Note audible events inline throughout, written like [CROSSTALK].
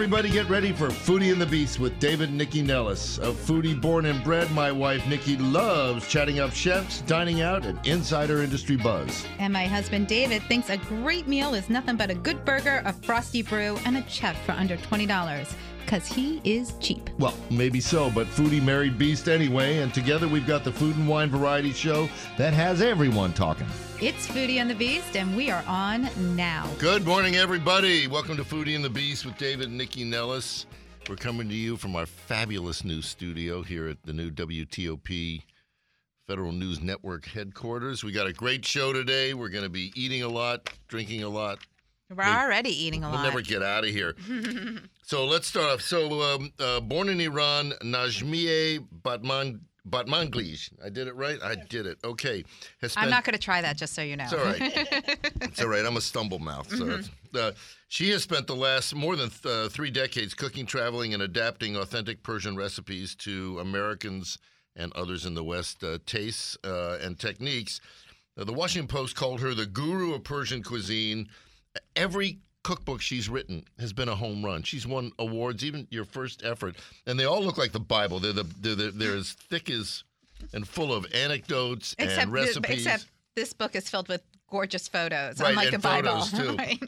everybody, get ready for Foodie and the Beast with David Nycci Nellis. A foodie born and bred, my wife Nycci loves chatting up chefs, dining out, and insider industry buzz. And my husband David thinks a great meal is nothing but a good burger, a frosty brew, and a check for under $20. Because he is cheap. Well, maybe so, but Foodie married Beast anyway, and together we've got the Food and Wine Variety Show that has everyone talking. It's Foodie and the Beast, and we are on now. Good morning, everybody. Welcome to Foodie and the Beast with David and Nycci Nellis. We're coming to you from our fabulous new studio here at the new WTOP Federal News Network headquarters. We got a great show today. We're going to be eating a lot, drinking a lot. We're already eating a lot. We'll never get out of here. [LAUGHS] so let's start off. So, um, uh, born in Iran, Najmieh Batman Batmanglij. I did it right. I did it. Okay. Has I'm not going to try that, just so you know. [LAUGHS] It's all right. it's all right. I'm a stumble mouth. So Mm-hmm. uh, she has spent the last more than th- uh, three decades cooking, traveling, and adapting authentic Persian recipes to Americans and others in the West uh, tastes uh, and techniques. Uh, the Washington Post called her the guru of Persian cuisine. Every cookbook she's written has been a home run. She's won awards, even your first effort, and they all look like the Bible. They're the they're, they're, they're as thick as and full of anecdotes Except, and recipes. except this book is filled with gorgeous photos, Right, unlike the Bible. too. [LAUGHS] Right.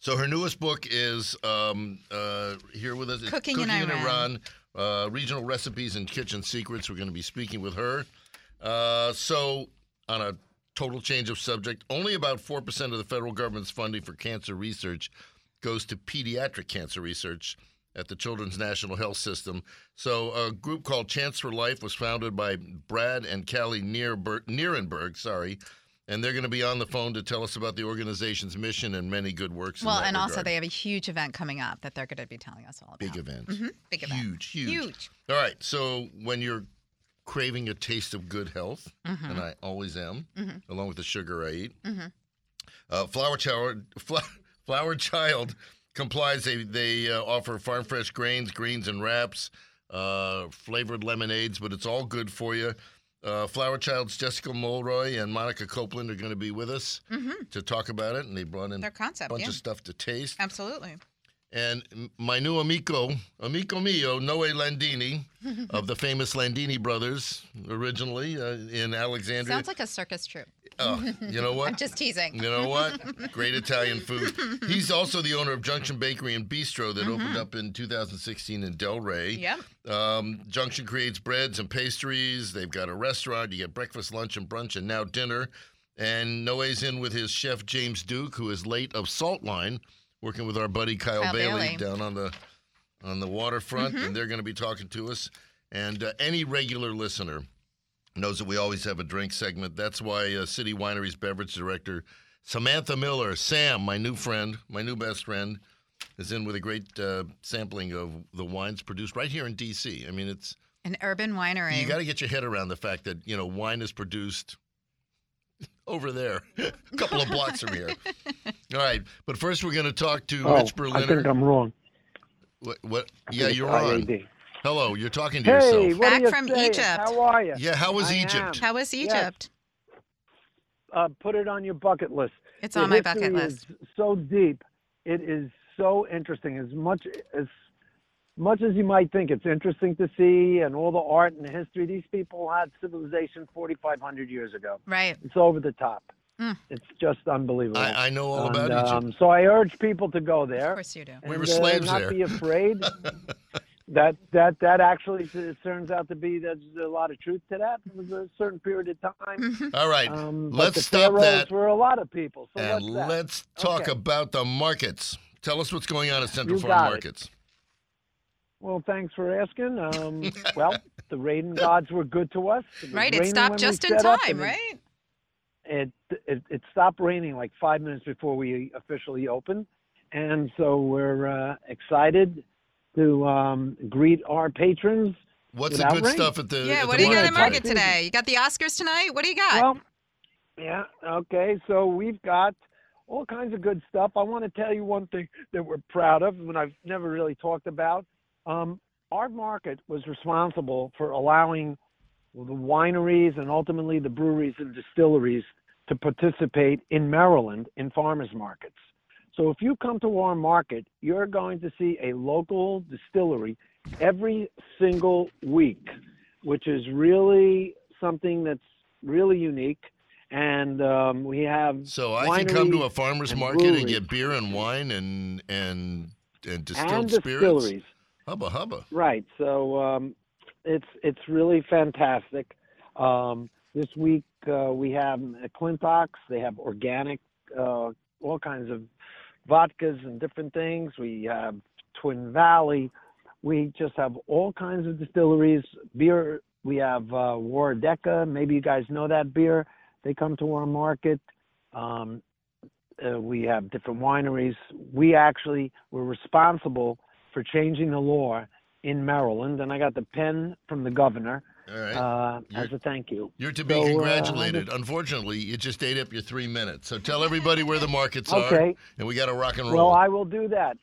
So her newest book is um, uh, here with us. It's Cooking in Iran. Iran, uh, regional recipes and kitchen secrets. We're going to be speaking with her. Uh, so on a total change of subject, only about four percent of the federal government's funding for cancer research goes to pediatric cancer research at the Children's National Health System. So a group called Chance for Life was founded by Brad and Callie Nierenberg, Nierenberg sorry. And they're going to be on the phone to tell us about the organization's mission and many good works. in Well, and also they have a huge event coming up that they're going to be telling us all about. big event, Mhm, Big event. huge, huge, Huge. All right, so when you're craving a taste of good health, Mm-hmm. and I always am, along with the sugar I eat, Mhm. uh, Flower Child, [LAUGHS] Flower Child complies. They they uh, offer farm fresh grains, greens, and wraps, uh, flavored lemonades, but it's all good for you. Uh, Flower Child's Jessica Mulroy and Monica Copeland are going to be with us to talk about it, and they brought in Their concept, a bunch yeah. of stuff to taste. Absolutely. And my new amico, amico mio, Noe Landini, [LAUGHS] of the famous Landini brothers, originally uh, in Alexandria. Sounds like a circus troupe. oh, you know what? [LAUGHS] I'm just teasing. You know what? [LAUGHS] Great Italian food. He's also the owner of Junction Bakery and Bistro that opened up in 2016 in Delray. Yep. Um, Junction creates breads and pastries. They've got a restaurant. You get breakfast, lunch, and brunch, and now dinner. And Noe's in with his chef James Duke, who is late of Saltline, working with our buddy Kyle, Kyle Bailey, Bailey. down on the on the waterfront, and they're going to be talking to us. And uh, any regular listener knows that we always have a drink segment. That's why uh, City Winery's beverage director Samantha Miller, Sam, my new friend, my new best friend, is in with a great uh, sampling of the wines produced right here in D.C. I mean, it's An urban winery. you got to get your head around the fact that you know wine is produced [LAUGHS] over there, a couple of blocks from here. [LAUGHS] All right, but first we're going to talk to Oh, Rich I think I'm wrong. what, what? Yeah, you're it's on. Hello, you're talking to Hey, yourself. what Back you from saying? Egypt. How are you? Yeah, how was I Egypt? am. How was Yes. Egypt? Uh, put it on your bucket list. It's The on my bucket list. Is so deep. It is so interesting. As much as much as you might think, it's interesting to see and all the art and the history. These people had civilization 4,500 years ago. Right. It's over the top. Mm. It's just unbelievable. I, I know all And, about Egypt. um, So I urge people to go there. Of course you do. We and, were slaves uh, not there. be afraid. [LAUGHS] that that that actually turns out to be there's a lot of truth to that. It was a certain period of time. All right, Um, let's the stop pharaohs that were a lot of people. So and let's talk Okay. about the markets. Tell us what's going on at Central You Farm got it. Markets. Well, thanks for asking. Um, [LAUGHS] well, the rain gods were good to us. It Right. It stopped just in time, right? It, it it stopped raining like five minutes before we officially opened, and so we're uh, excited to um, greet our patrons. What's the good rain. stuff at the Yeah. at What the do you got market at market today? today? You got the Oscars tonight. What do you got? Well, yeah, okay. So we've got all kinds of good stuff. I want to tell you one thing that we're proud of, and I've never really talked about. Um, our market was responsible for allowing the wineries and ultimately the breweries and distilleries to participate in Maryland in farmers markets. So if you come to our market, you're going to see a local distillery every single week, which is really something that's really unique. And um, we have So I can come to a farmer's and market and get beer and wine and and and distilled and spirits. distilleries. Hubba hubba. Right. So um, it's it's really fantastic. Um, this week uh, we have Clintox. They have organic, uh, all kinds of vodkas and different things. We have Twin Valley. We just have all kinds of distilleries. Beer. We have uh, Waredaca. Maybe you guys know that beer. They come to our market. Um, uh, we have different wineries. We actually were responsible for changing the law in Maryland, and I got the pen from the governor All right. uh, as a thank you. You're to be so, uh, congratulated. Unfortunately, you just ate up your three minutes. So tell everybody where the markets are, Okay. and we got to rock and roll. Well. I will do that.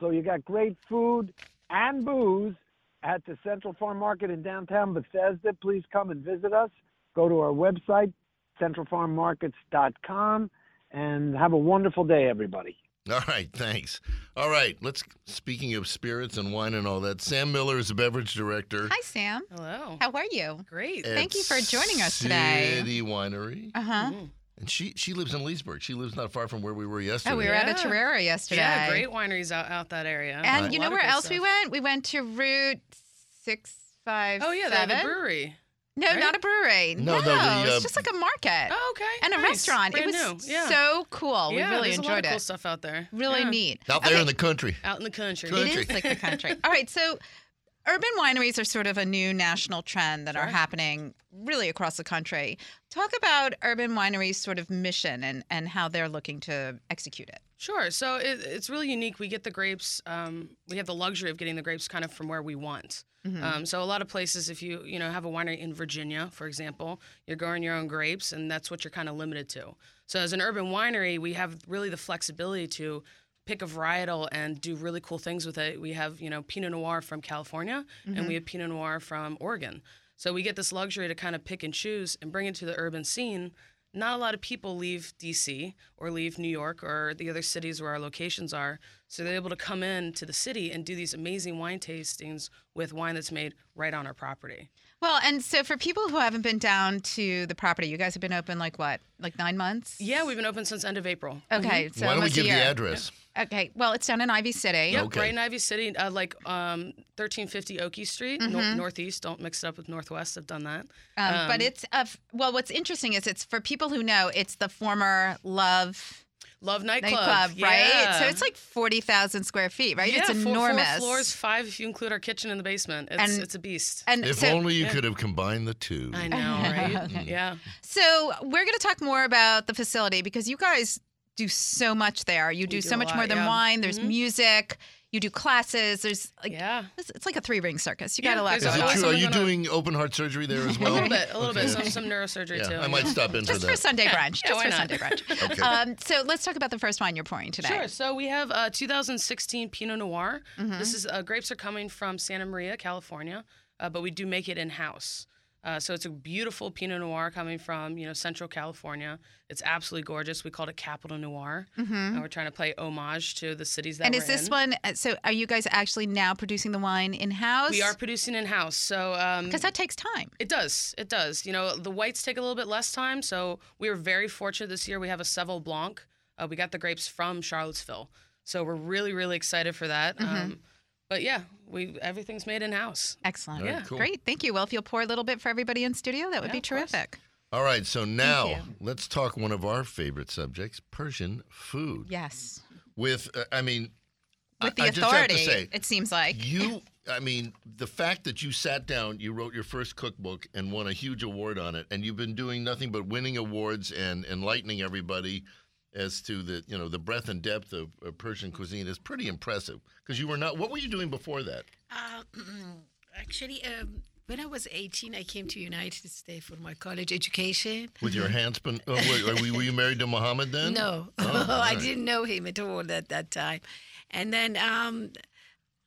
So you got great food and booze at the Central Farm Market in downtown Bethesda. Please come and visit us. Go to our website, centralfarmmarkets.com, and have a wonderful day, everybody. All right, thanks. All right, let's. Speaking of spirits and wine and all that, Sam Miller is a beverage director. Hi, Sam. Hello. How are you? Great. at Thank you for joining us today. City Winery, Uh huh. Mhm. and she she lives in Leesburg. She lives not far from where we were yesterday. Oh, we were at a Yeah. Tarara yesterday. Yeah, great wineries out, out that area. And Right. you A know of where good else we stuff. went? We went to Route six five. Oh yeah, they have a brewery. No, right? not a brewery. No, No, no, the, uh, it's just like a market Oh, okay. and a nice. restaurant. Brand it was new. Yeah. so cool. we yeah, really there's enjoyed a lot of cool stuff out there. Really Yeah. neat. out there Okay. in the country. Out in the country. Good. It is like the country. [LAUGHS] All right, so urban wineries are sort of a new national trend that are happening really across the country. Talk about urban wineries' sort of mission and, and how they're looking to execute it. Sure. So it, it's really unique. We get the grapes. Um, we have the luxury of getting the grapes kind of from where we want. Mm-hmm. Um, so a lot of places, if you you know have a winery in Virginia, for example, you're growing your own grapes, and that's what you're kind of limited to. So as an urban winery, we have really the flexibility to pick a varietal and do really cool things with it. We have you know Pinot Noir from California, and we have Pinot Noir from Oregon. So we get this luxury to kind of pick and choose and bring it to the urban scene. Not a lot of people leave DC or leave New York or the other cities where our locations are. So they're able to come in to the city and do these amazing wine tastings with wine that's made right on our property. Well, and so for people who haven't been down to the property, you guys have been open like what, like nine months? Yeah, we've been open since end of April. Okay, so Why don't we almost a give the address? Okay, well, it's down in Ivy City. Yep, Okay. right in Ivy City, uh, like um, 1350 Okie Street, nor- northeast. Don't mix it up with northwest. I've done that. Um, but Um, it's uh, well, what's interesting is it's for people who know it's the former Love Love nightclub, nightclub, right? Yeah. So it's like forty thousand square feet, right? yeah, it's four- enormous. Four floors, five if you include our kitchen in the basement. It's And- it's a beast. And If so, only you yeah. could have combined the two. I know, right? [LAUGHS] Yeah. so we're going to talk more about the facility because you guys do so much there. You do, do so much lot, more than yeah. wine. There's Mhm. music. You do classes. There's like Yeah. it's, it's like a three ring circus. You Yeah, got a lot there's Is going it on. true? Are you doing open heart surgery there [LAUGHS] as well? A little bit, a little Okay. bit, some, some neurosurgery Yeah, too. I might stop in Just for for that. Sunday brunch. Yeah, just why for not? Sunday brunch. [LAUGHS] Okay. Um, so let's talk about the first wine you're pouring today. Sure. So we have uh, 2016 Pinot Noir. Mm-hmm. This is uh, grapes are coming from Santa Maria, California, uh, but we do make it in house. Uh, so it's a beautiful Pinot Noir coming from you know Central California. It's absolutely gorgeous. We called it Capital Noir, and we're trying to play homage to the cities that Mm-hmm. And is this in. one? uh, So are you guys actually now producing the wine in house? We are producing in house. So um, because that takes time. It does. It does. You know, the whites take a little bit less time. So we were very fortunate this year. We have a Seyval Blanc. Uh, we got the grapes from Charlottesville. So we're really, really excited for that. Mm-hmm. Um, but yeah, we everything's made in house. Excellent. All right, yeah, cool. great. Thank you. Well, if you'll pour a little bit for everybody in studio, that would Yeah, be of course. terrific. All right, so now let's talk one of our favorite subjects, Persian food. Yes. With, uh, I mean, With the I, I just have to authority, say, it seems like. you, I mean, the fact that you sat down, you wrote your first cookbook and won a huge award on it, and you've been doing nothing but winning awards and enlightening everybody as to the, you know, the breadth and depth of, of Persian cuisine is pretty impressive. Because you were not, what were you doing before that? Uh, [CLEARS THROAT] actually, um, when I was 18, I came to United States for my college education. With your hands, oh, wait, were you married to Muhammad then? No, Oh, [LAUGHS] I right. didn't know him at all at that time. And then, um,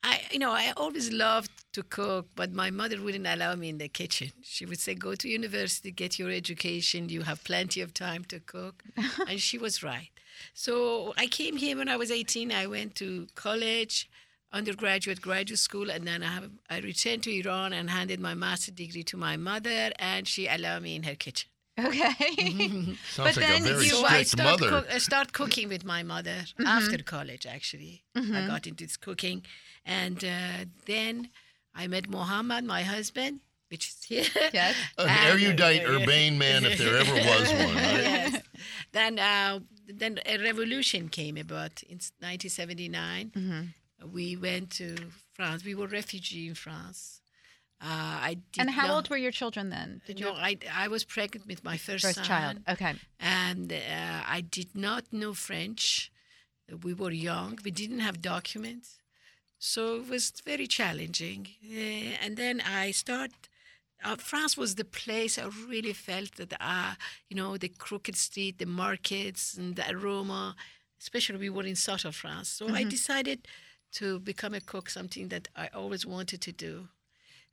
I, you know, I always loved to cook, but my mother wouldn't allow me in the kitchen. She would say, "Go to university, get your education. You have plenty of time to cook," [LAUGHS] and she was right. So I came here when I was 18. I went to college, undergraduate, graduate school, and then I, have, I returned to Iran and handed my master's degree to my mother, and she allowed me in her kitchen. Okay. [LAUGHS] Sounds But like then a very you- So I start, mother. cook, I start cooking with my mother after college. Actually, I got into this cooking, and uh, then I met Mohammed, my husband, which is here. Yes. An erudite, urbane man, if there ever was one. [LAUGHS] Right? yes. Then, uh, then a revolution came about in 1979. We went to France. We were refugee in France. Uh, I did and how not- old were your children then? Did you no, I, I was pregnant with my first, first son, child? Okay. and uh, I did not know French. We were young. We didn't have documents, so it was very challenging. Uh, and then I start. Uh, France was the place I really felt that, uh, you know, the crooked street, the markets, and the aroma. Especially, we were in south of France, so I decided to become a cook, something that I always wanted to do.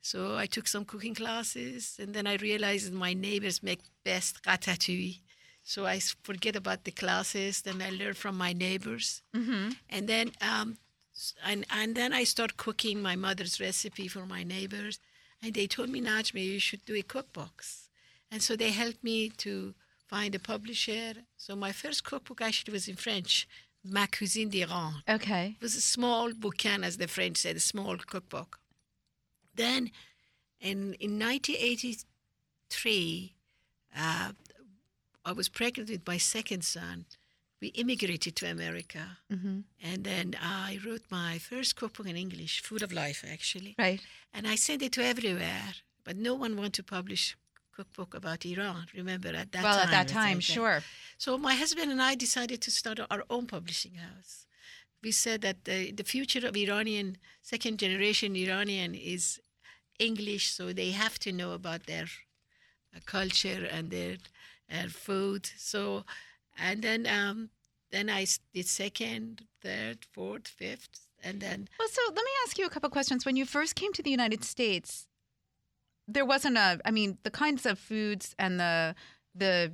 So I took some cooking classes, and then I realized that my neighbors make best ratatouille. So I forget about the classes, then I learn from my neighbors, Mm-hmm. and then um, and and then I start cooking my mother's recipe for my neighbors, and they told me, Najmi, you should do a cookbooks, and so they helped me to find a publisher. So my first cookbook actually was in French, Ma cuisine d'Iran. Okay. It was a small bouquin, as the French said, a small cookbook. Then, in in 1983, uh, I was pregnant with my second son. We immigrated to America, Mm-hmm. and then I wrote my first cookbook in English, Food of Life, actually, Right. and I sent it to everywhere. But no one wanted to publish cookbook about Iran. Remember at that well, time? at that time, sure. So my husband and I decided to start our own publishing house. We said that the, the future of Iranian second generation Iranian is English, so they have to know about their uh, culture and their uh, food. So, and then um, then I did second, third, fourth, fifth, and then Well, so let me ask you a couple questions. When you first came to the United States, there wasn't a. I mean, the kinds of foods and the the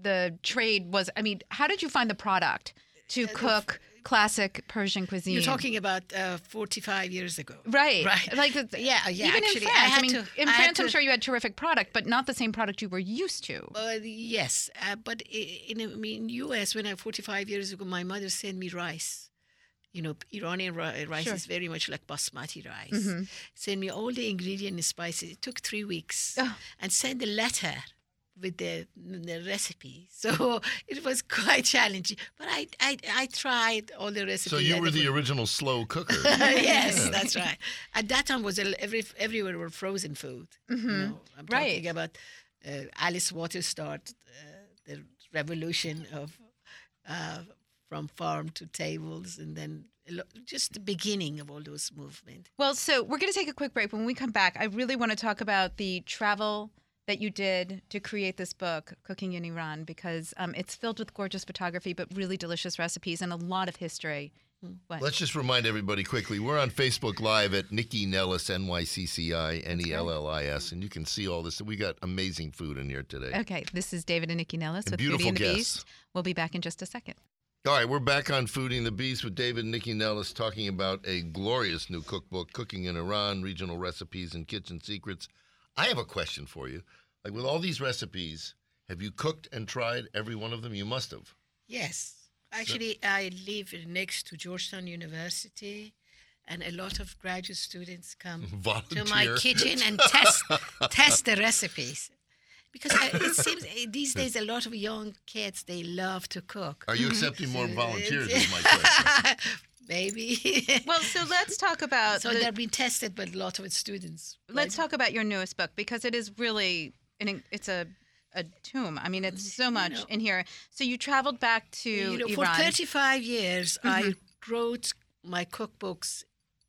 the trade was. I mean, how did you find the product to cook classic Persian cuisine? you're talking about uh, 45 years ago. Right, Right. Like, Yeah, yeah, Even actually, in I France, I, had mean, to- in I France, I'm sure you had terrific product, but not the same product you were used to. Uh, yes, uh, but i- in I mean, U.S. when I 45 years ago, my mother sent me rice. You know, Iranian rice Sure. is very much like basmati rice. Mhm. Send me all the ingredients and spices. It took three weeks, Oh. and send a letter with the the recipe. [LAUGHS] So it was quite challenging, but I I, I tried all the recipes. So you were the never- original slow cooker. [LAUGHS] yes, Yeah. that's right. At that time was a- every everywhere were frozen food. You know, I'm Right. talking about uh, Alice Waters start, uh, the revolution of uh, from farm to tables, and then just the beginning of all those movements. Well, so we're going to take a quick break. When we come back, I really want to talk about the travel that you did to create this book, Cooking in Iran, because um, it's filled with gorgeous photography, but really delicious recipes and a lot of history. What? Let's just remind everybody quickly. We're on Facebook Live at Nycci Nellis, N Y C C I N E L L I S, and you can see all this. We got amazing food in here today. Okay, this is David and Nycci Nellis And with beautiful Foodie and the guests. Beast. We'll be back in just a second. All right, we're back on Foodie and the Beast with David and Nycci Nellis talking about a glorious new cookbook, Cooking in Iran, Regional Recipes and Kitchen Secrets. I have a question for you. Like with all these recipes, have you cooked and tried every one of them? You must have. Yes, actually, I live next to Georgetown University. And a lot of graduate students come Volunteer. [LAUGHS] to my kitchen and test test the recipes because it seems eh, these days a lot of young kids they love to cook. Are you accepting more [LAUGHS] volunteers? Is my [LAUGHS] question. Maybe. Well, so let's talk about so the- they're being tested by a lot of students. let's talk about your newest book because it is really an, it's a a tomb. I mean, it's so much know. in here. So you traveled back to you know, for 35 years, I wrote my cookbooks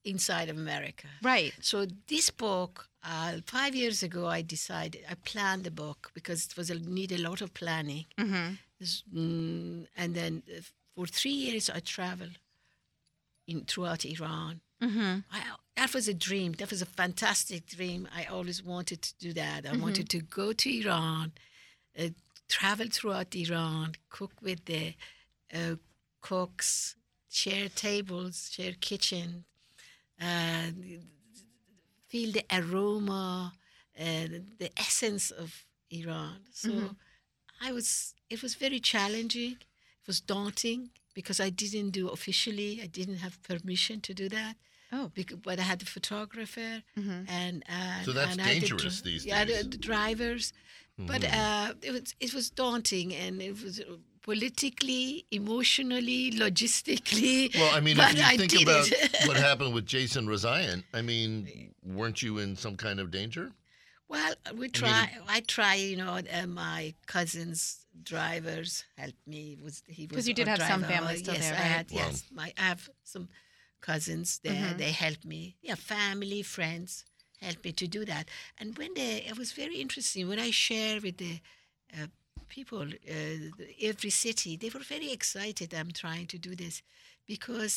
inside of America. right. So this book, uh, five years ago, I decided I planned the book because it was a, need a lot of planning. Mm-hmm. Mm, and then uh, for three years, I traveled in throughout Iran. Mm-hmm. I, that was a dream. That was a fantastic dream. I always wanted to do that. I wanted to go to Iran, uh, travel throughout Iran, cook with the uh, cooks, share tables, share kitchen, uh, feel the aroma, the essence of Iran. So I was. It was very challenging. It was daunting because I didn't do officially. I didn't have permission to do that. Oh. Bec- but I had the photographer and uh, So that's and I had dangerous these yeah, days. Yeah, the drivers. But uh, it was it was daunting and it was uh, politically, emotionally, logistically. Well, I mean, but if you I think about [LAUGHS] what happened with Jason Rezaian, I mean, weren't you in some kind of danger? Well, we try. I try. You know, uh, my cousins' drivers helped me. Was he was 'Cause you did our have some driver. family still yes, there, I right? had. Yes, my I have some cousins there. Mm-hmm. They helped me. Yeah, family, friends helped me to do that. And when they, it was very interesting when I share with the uh, people, uh, every city, they were very excited. I'm trying to do this because.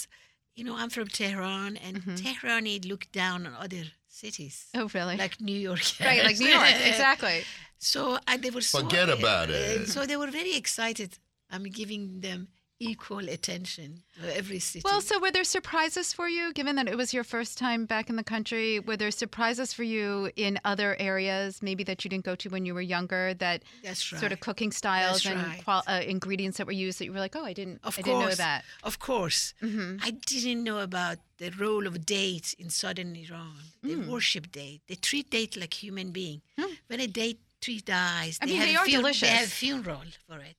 You know, I'm from Tehran, and Mm-hmm. Tehrani look down on other cities Oh, really? like New York. [LAUGHS] right, like New York, [LAUGHS] exactly. So uh, they were so Forget about uh, [LAUGHS] it. So they were very excited. I'm giving them equal attention to every city. Well, so were there surprises for you, given that it was your first time back in the country? Were there surprises for you in other areas, maybe that you didn't go to when you were younger, that That's sort of cooking styles That's and right. qual- uh, ingredients that were used that you were like, oh, I didn't, of I course, didn't know that. Of course, Mm-hmm. I didn't know about the role of dates in southern Iran. They Mm. worship date. They treat date like human being. When a date tree dies, I mean, have they a are fun- They delicious. Mm-hmm. have funeral for it,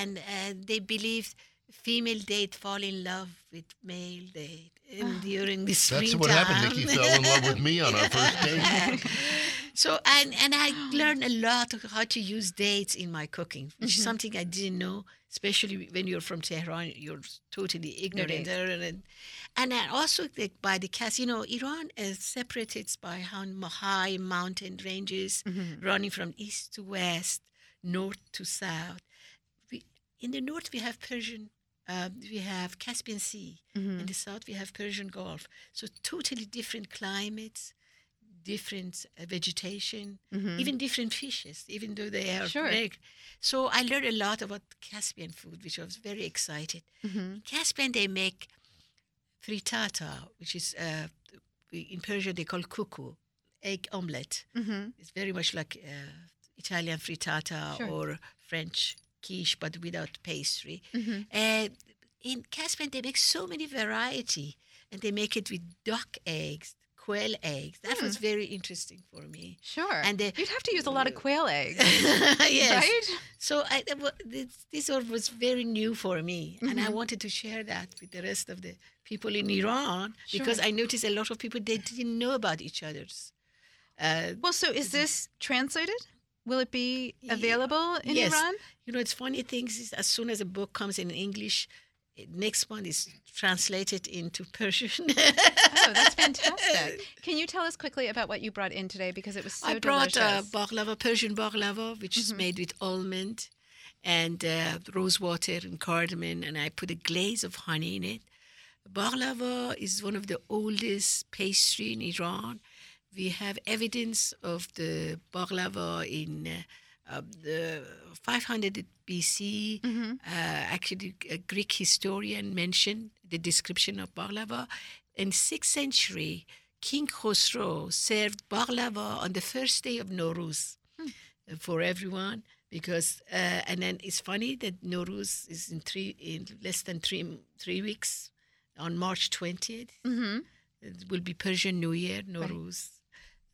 and uh, they believe female date fall in love with male date and during the springtime. That's what happened. Nycci fell in love with me on our first [LAUGHS] date. So and and I learned a lot of how to use dates in my cooking, which Mm-hmm. is something I didn't know. Especially when you're from Tehran, you're totally ignorant. And, and also like, by the cast, you know, Iran is separated by how high mountain ranges Mm-hmm. running from east to west, north to south. We, in the north, we have Persian. Uh, we have Caspian Sea. Mm-hmm. In the south, we have Persian Gulf. So totally different climates, different uh, vegetation, even different fishes, even though they are Mm-hmm. Sure. very- So I learned a lot about Caspian food, which I was very excited. Mm-hmm. In Caspian, they make frittata, which is uh, in Persia they call kuku, egg omelette. Mm-hmm. It's very much like uh, Italian frittata Sure. or French quiche, but without pastry. Mm-hmm. Uh, in Caspian, they make so many variety, and they make it with duck eggs, quail eggs. That was very interesting for me. Sure. And You'd have to use a lot of quail eggs, [LAUGHS] yes. right? So I, this, this all was very new for me, and I wanted to share that with the rest of the people in Iran because I noticed a lot of people they didn't know about each other's. Uh, Well, so is this translated? Will it be available in yes. Iran? You know, it's funny things is as soon as a book comes in English, next one is translated into Persian. Oh, that's fantastic. [LAUGHS] Can you tell us quickly about what you brought in today because it was so delicious? I brought uh, delicious. baklava, Persian baklava, which is made with almond and uh, rose water and cardamom, and I put a glaze of honey in it. Baklava is one of the oldest pastry in Iran. We have evidence of the baklava in uh, uh, the 500 BC. Uh, actually, a Greek historian mentioned the description of baklava. In 6th century, King Khosrow served baklava on the first day of Nowruz uh, for everyone because uh, and then it's funny that Nowruz is in three in less than three three weeks on March 20th. hmm It will be Persian New Year, Nowruz.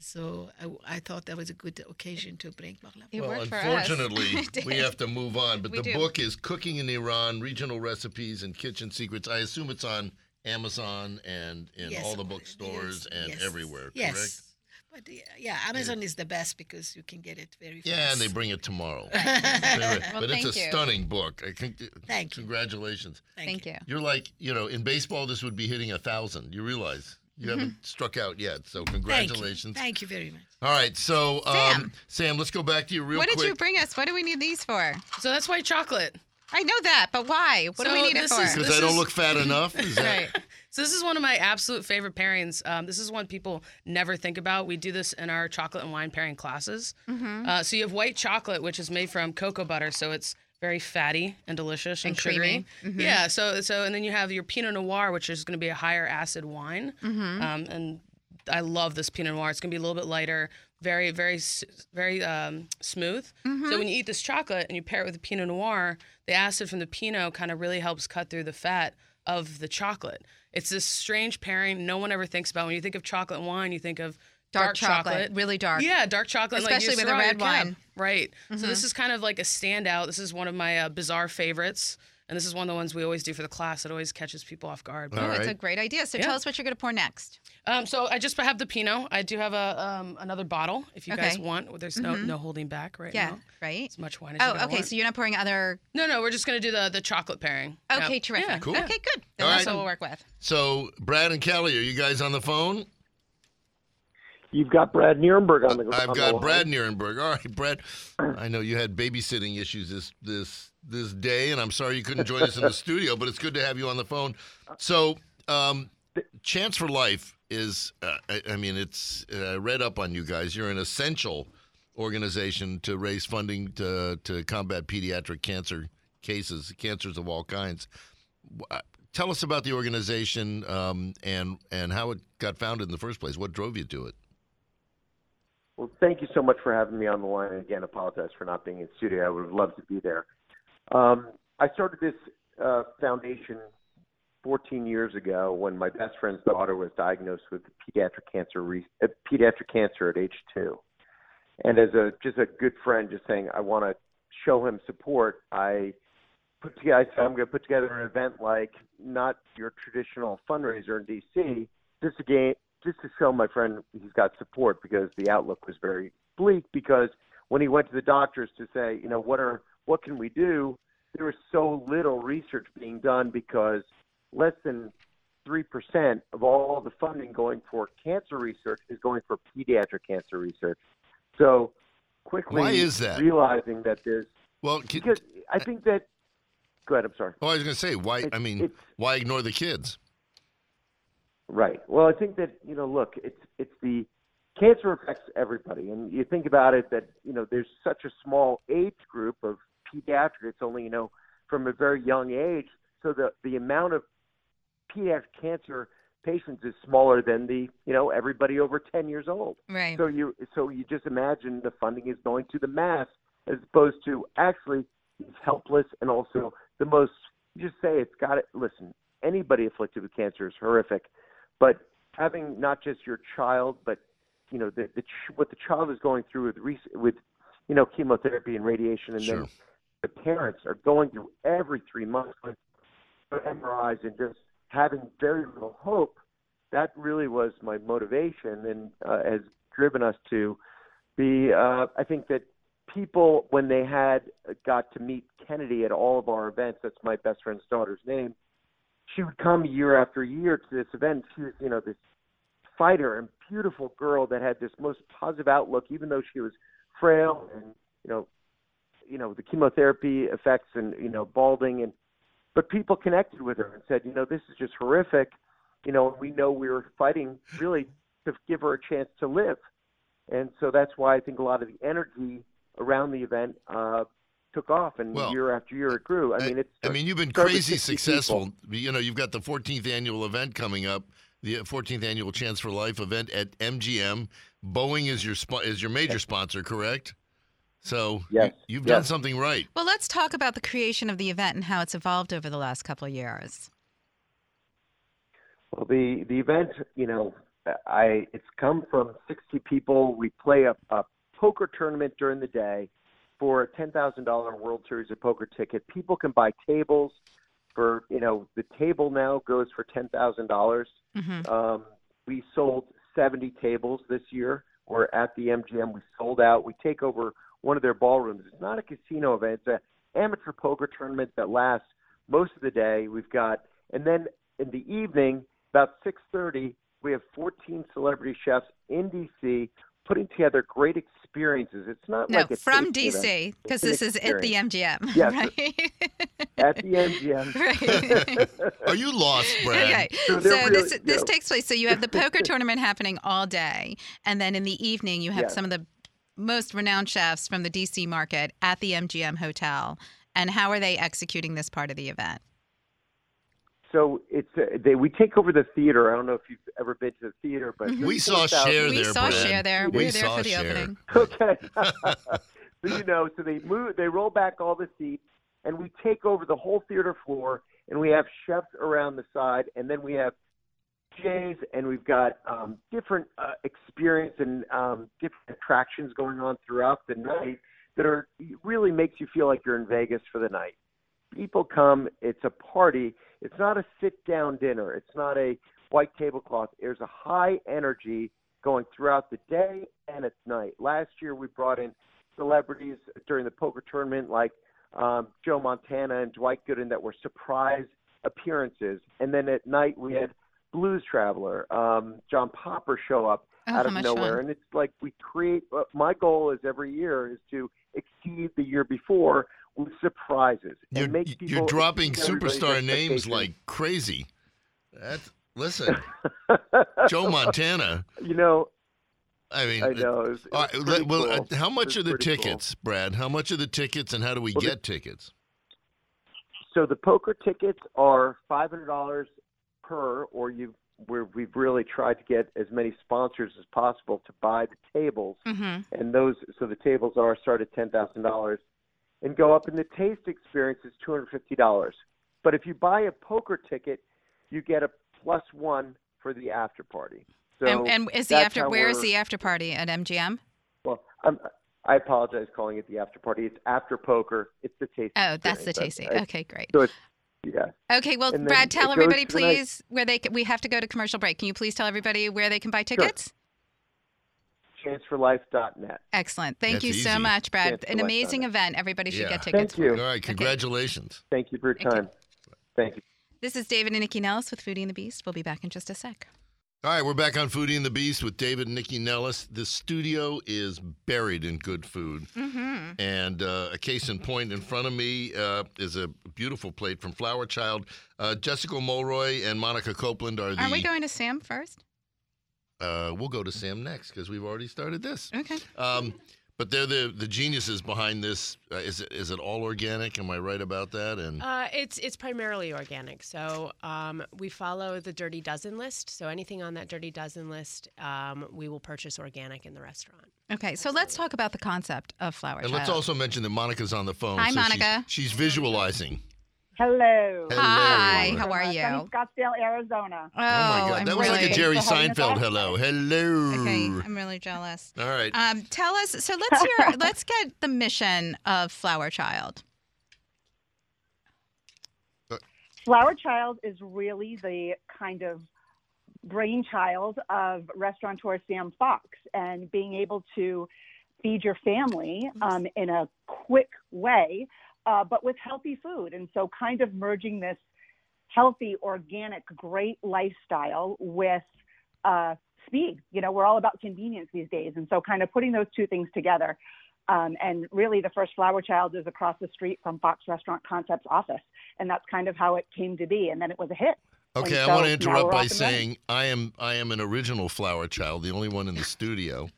So I, I thought that was a good occasion to bring baklava. It well, worked for us. unfortunately, [LAUGHS] we have to move on. But We the do. book is Cooking in Iran Regional Recipes and Kitchen Secrets. I assume it's on Amazon and in Yes, all the yes, bookstores and yes, everywhere, Yes. correct? But yeah, Amazon is the best because you can get it very fast. Yeah, and they bring it tomorrow. [LAUGHS] Well, but it's a you. stunning book. I think. Thank you. Congratulations. Thank you. You're like, you know, in baseball, this would be hitting a thousand. You realize you haven't struck out yet. So Thank you. congratulations. Thank you very much. All right, so um, Sam. Sam, let's go back to you real What quick. did you bring us? What do we need these for? So that's white chocolate. I know that, but why? What do we So need it this for? is- Because This I don't is- look fat enough. Is that, right. So this is one of my absolute favorite pairings. Um, this is one people never think about. We do this in our chocolate and wine pairing classes. Uh, so you have white chocolate, which is made from cocoa butter, so it's very fatty and delicious and, And sugary. creamy. Yeah. So so and then you have your Pinot Noir, which is going to be a higher acid wine. Um, and I love this Pinot Noir. It's going to be a little bit lighter, very very very um, smooth. So when you eat this chocolate and you pair it with the Pinot Noir, the acid from the Pinot kind of really helps cut through the fat of the chocolate. It's this strange pairing no one ever thinks about. When you think of chocolate wine, you think of Dark chocolate, really dark. Yeah, dark chocolate, like Especially you with a red wine. cab. Wine. Right. So this is kind of like a standout. This is one of my uh, bizarre favorites, and this is one of the ones we always do for the class. It always catches people off guard. All Oh, it's right. a great idea. So Yeah. tell us what you're going to pour next. Um, so I just have the Pinot. I do have a um, another bottle if you guys want. There's no no holding back right Yeah, now. right? As much wine as you Oh, guys okay. want. So you're not pouring other. no, no, we're just gonna do the the chocolate pairing. Yep. Okay, terrific. Yeah. Cool. Okay, good. Then All that's right. what we'll work with. So, Brad and Kelly, are you guys on the phone? You've got Brad Nierenberg on the. I've on got line. Brad Nierenberg. All right, Brad. I know you had babysitting issues this this this day, and I'm sorry you couldn't join us in the [LAUGHS] studio, but it's good to have you on the phone. So, um, Chance for Life is, uh, I, I mean, it's. Uh, I read up on you guys. You're an essential organization to raise funding to to combat pediatric cancer cases, cancers of all kinds. Uh, Tell us about the organization um, and and how it got founded in the first place. What drove you to it? Well, thank you so much for having me on the line. Again, apologize for not being in studio. I would have loved to be there. Um, I started this uh, foundation 14 years ago when my best friend's daughter was diagnosed with pediatric cancer, re- uh, pediatric cancer at age two. And as a just a good friend, just saying I want to show him support, I put together. I'm going to put together an event like not your traditional fundraiser in DC, just to gain just to show my friend he's got support because the outlook was very bleak because when he went to the doctors to say, you know, what are what can we do? There was so little research being done because less than three percent of all the funding going for cancer research is going for pediatric cancer research. So quickly Why is that? realizing that there's Well, can, because I think that go ahead, I'm sorry. Oh, I was going to say, why? It's- I mean, why ignore the kids? Right. Well, I think that you know, look, it's it's the cancer affects everybody, and you think about it that you know there's such a small age group of pediatric. It's only you know from a very young age, so the the amount of pediatric cancer patients is smaller than the you know everybody over 10 years old. Right. So you so you just imagine the funding is going to the mass as opposed to actually it's helpless and also the most you just say it's got it listen anybody afflicted with cancer is horrific but having not just your child but you know the, the ch- what the child is going through with re- with you know chemotherapy and radiation and Sure. then the parents are going through every 3 months with MRIs and just having very little hope that really was my motivation and uh, has driven us to be uh, I think that people when they had got to meet Kennedy at all of our events that's my best friend's daughter's name she would come year after year to this event she was you know this fighter and beautiful girl that had this most positive outlook even though she was frail and you know you know the chemotherapy effects and you know balding and but people connected with her and said you know this is just horrific. You know we know we were fighting really to give her a chance to live. And so that's why I think a lot of the energy around the event uh, took off, and Well, year after year it grew. I mean, it's. I mean, you've been crazy successful. people. You know, you've got the 14th annual event coming up, the uh, 14th annual Chance for Life event at MGM. Boeing is your spo- is your major sponsor, correct? So Yes, you, have yes. done something right. Well, let's talk about the creation of the event and how it's evolved over the last couple of years. Well, the the event, you know, I it's come from 60 people. We play a, a poker tournament during the day for a ten thousand dollar World Series of Poker ticket. People can buy tables for you know the table now goes for ten thousand dollars. Mm-hmm. Um, we sold 70 tables this year. We're at the MGM. We sold out. We take over one of their ballrooms. It's not a casino event. It's an amateur poker tournament that lasts most of the day. We've got, and then in the evening, about 6:30, we have 14 celebrity chefs in DC putting together great experiences. It's not No, like a from DC because an this is at the MGM. Yes, right? at the MGM. [LAUGHS] right. Are you lost, Brad? Okay, So so, they're this this no. takes place. So you have the poker [LAUGHS] tournament happening all day, and then in the evening you have Yes. some of the most renowned chefs from the DC market at the MGM hotel. And how are they executing this part of the event? So it's uh, they we take over the theater. I don't know if you've ever been to the theater, but Mhm. We saw 34,000 Cher we there, saw Brad. Cher there. We, We were there saw for the Cher. opening. [LAUGHS] Okay. [LAUGHS] so you know, so they move, they roll back all the seats, and we take over the whole theater floor, and we have chefs around the side, and then we have DJs, and we've got um, different uh, experience and um, different attractions going on throughout the night that are really makes you feel like you're in Vegas for the night. People come, it's a party. It's not a sit-down dinner. It's not a white tablecloth. There's a high energy going throughout the day and at night. Last year we brought in celebrities during the poker tournament like um, Joe Montana and Dwight Gooden that were surprise appearances, and then at night we had Blues Traveler, um, John Popper show up Oh, out of nowhere, fun. and it's like we create. Uh, my goal is every year is to exceed the year before with surprises You're, make people you're dropping superstar names like crazy. That's listen, [LAUGHS] Joe Montana. you know, I mean, I know. It was, it was right, let- well, cool. uh, how much It are the pretty cool. tickets, Brad? How much are the tickets, and how do we Well, the- get tickets? So the poker tickets are five hundred dollars per, or you where we've really tried to get as many sponsors as possible to buy the tables, hmm and those so the tables are start at ten thousand dollars, and go up. And the taste experience is two hundred fifty dollars. But if you buy a poker ticket, you get a plus one for the after party. So and, and is the after? Where is the after party at MGM? well, I'm, I apologize calling it the after party. It's after poker. It's the taste. Oh, that's the tasting. Okay, great. So it's yeah. Okay, well, Brad, tell everybody, please, where they can, we have to go to commercial break. Can you please tell everybody where they can buy tickets? chanceforlife.net. Excellent. Thank That's you so easy. much, Brad. Chance An amazing event. Everybody should Yeah. get tickets. Thank you. All right, congratulations. Thank you for your Thank you. time. Thank you. This is David and Nycci Nellis with Foodie and the Beast. We'll be back in just a sec. All right, we're back on Foodie and the Beast with David and Nycci Nellis. The studio is buried in good food. Mm-hmm. And uh, a case in point in front of me uh, is a beautiful plate from Flower Child. Uh, Jessica Mulroy and Monica Copeland are the. Are we going to Sam first? Uh, we'll go to Sam next because we've already started this. Okay. Um, but they're the the geniuses behind this. Uh, is it is it all organic? Am I right about that? And Uh, it's it's primarily organic. So um, we follow the Dirty Dozen list. So anything on that Dirty Dozen list, um, we will purchase organic in the restaurant. Okay, so let's talk about the concept of Flower and Child. let's also mention that Monica's on the phone. Hi, so she's- Monica. She's, visualizing. Hello. Hello. Hi, how are you? sunny Scottsdale, Arizona. Oh, Oh my God, I'm that was like a Jerry Thanks for having us Seinfeld hello. Hello. Okay, I'm really jealous. All right. Um, tell us. So let's hear. [LAUGHS] let's get the mission of Flower Child. Flower Child is really the kind of brainchild of restaurateur Sam Fox and being able to feed your family um, in a quick way, uh, but with healthy food. And so, kind of merging this healthy, organic, great lifestyle with uh, speed. You know, we're all about convenience these days. And so, kind of putting those two things together. Um, and really, the first Flower Child is across the street from Fox Restaurant Concepts office. And that's kind of how it came to be. And then it was a hit. Okay, And I so want to interrupt by off and running. saying I am I am an original flower child, the only one in the studio.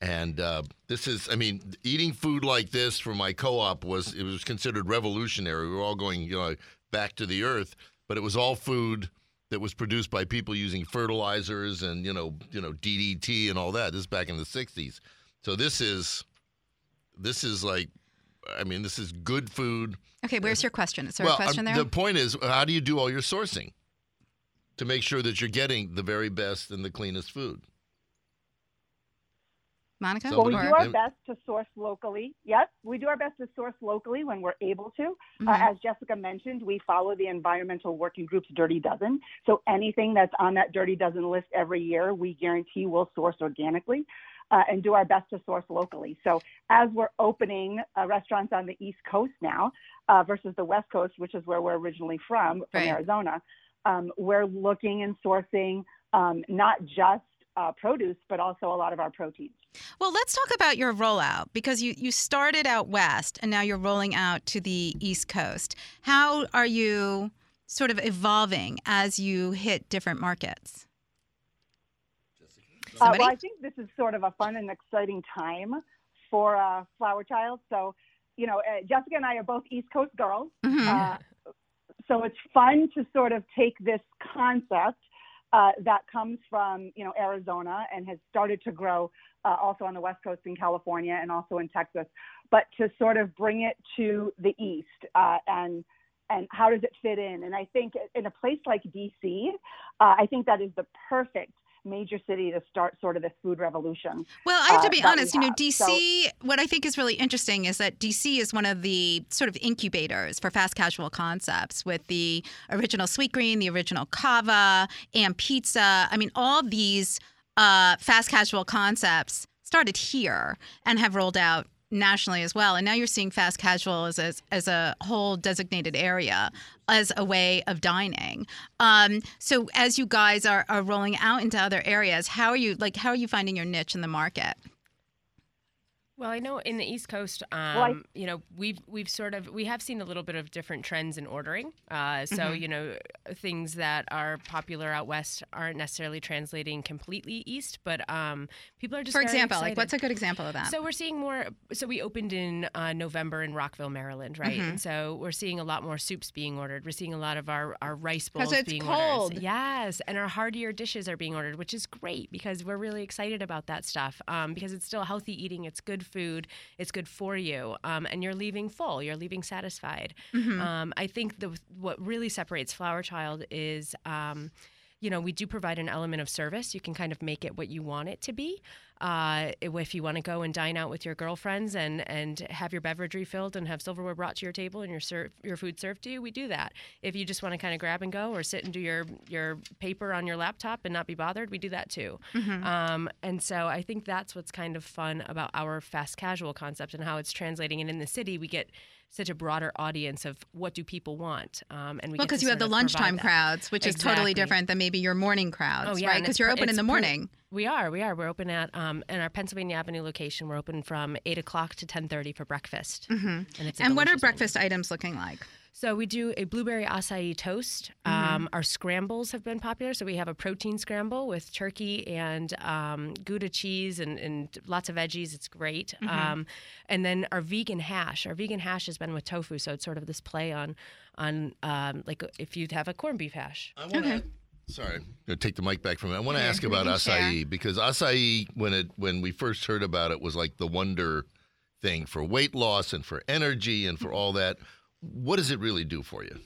And uh, this is, I mean, eating food like this for my co-op was it was considered revolutionary. We were all going, you know, back to the earth, but it was all food that was produced by people using fertilizers and you know, you know, DDT and all that. This is back in the '60s. So this is, this is like, I mean, this is good food. Okay, where's your question? Is there well, a question there? the point is, how do you do all your sourcing to make sure that you're getting the very best and the cleanest food? Monica? So Well, we Somebody- do our best to source locally. Yes, we do our best to source locally when we're able to. Mhm. Uh, as Jessica mentioned, we follow the environmental working group's Dirty Dozen. So anything that's on that Dirty Dozen list every year, we guarantee we'll source organically. Uh, and do our best to source locally. So, as we're opening uh, restaurants on the East Coast now uh, versus the West Coast, which is where we're originally from, from Right. Arizona, um, we're looking and sourcing um, not just uh, produce, but also a lot of our proteins. Well, let's talk about your rollout because you, you started out west and now you're rolling out to the East Coast. How are you sort of evolving as you hit different markets? Uh, well, I think this is sort of a fun and exciting time for uh, Flower Child. So, you know, uh, Jessica and I are both East Coast girls. Mhm. Uh, so it's fun to sort of take this concept uh, that comes from, you know, Arizona and has started to grow uh, also on the West Coast in California and also in Texas, but to sort of bring it to the East uh, and and how does it fit in? And I think in a place like DC, uh, I think that is the perfect major city to start sort of this food revolution. Well, I have to uh, be we honest, you know. DC, So- what I think is really interesting is that DC is one of the sort of incubators for fast casual concepts with the original Sweetgreen, the original Cava, and Pizza. I mean, all these uh, fast casual concepts started here and have rolled out nationally as well. And now you're seeing fast casual as a, as a whole designated area as a way of dining. Um, so as you guys are, are rolling out into other areas, how are you like how are you finding your niche in the market? Well, I know in the East Coast, um, I- you know, we've we've sort of we have seen a little bit of different trends in ordering. Uh, so Mhm. you know, things that are popular out west aren't necessarily translating completely east, but um, people are just For example, like what's a good example of that? So we're seeing more. So we opened in uh, November in Rockville, Maryland, right? Mhm. And so we're seeing a lot more soups being ordered. We're seeing a lot of our, our rice bowls it's being cold. ordered. Yes, and our heartier dishes are being ordered, which is great because we're really excited about that stuff. Um, because it's still healthy eating. It's good food. It's good for you, um, and you're leaving full. You're leaving satisfied. Mhm. Um, I think the what really separates Flower Child is. Um, you know, we do provide an element of service. You can kind of make it what you want it to be. Uh, if you want to go and dine out with your girlfriends and, and have your beverage refilled and have silverware brought to your table and your your food served to you, we do that. If you just want to kind of grab and go or sit and do your your paper on your laptop and not be bothered, we do that too. Mhm. Um, and so I think that's what's kind of fun about our fast casual concept and how it's translating. And in the city, we get such a broader audience of what do people want. Um, and we well, because you have the lunchtime crowds, which is totally different than maybe your morning crowds, Oh, yeah, right? Because you're open in the morning. We are, we are. We're open at um, in our Pennsylvania Avenue location. We're open from eight o'clock to ten thirty for breakfast. Mhm. And it's And what are delicious menu. breakfast items looking like? So we do a blueberry acai toast. Mm-hmm. Um, our scrambles have been popular. So we have a protein scramble with turkey and um, Gouda cheese and, and lots of veggies. It's great. Mm-hmm. Um, and then our vegan hash. Our vegan hash has been with tofu, so it's sort of this play on on um, like if you'd have a corned beef hash. I want to. Sorry, I'm gonna take the mic back from it. I want to ask about share. acai because acai, when it when we first heard about it, was like the wonder thing for weight loss and for energy and for all that. What does it really do for you?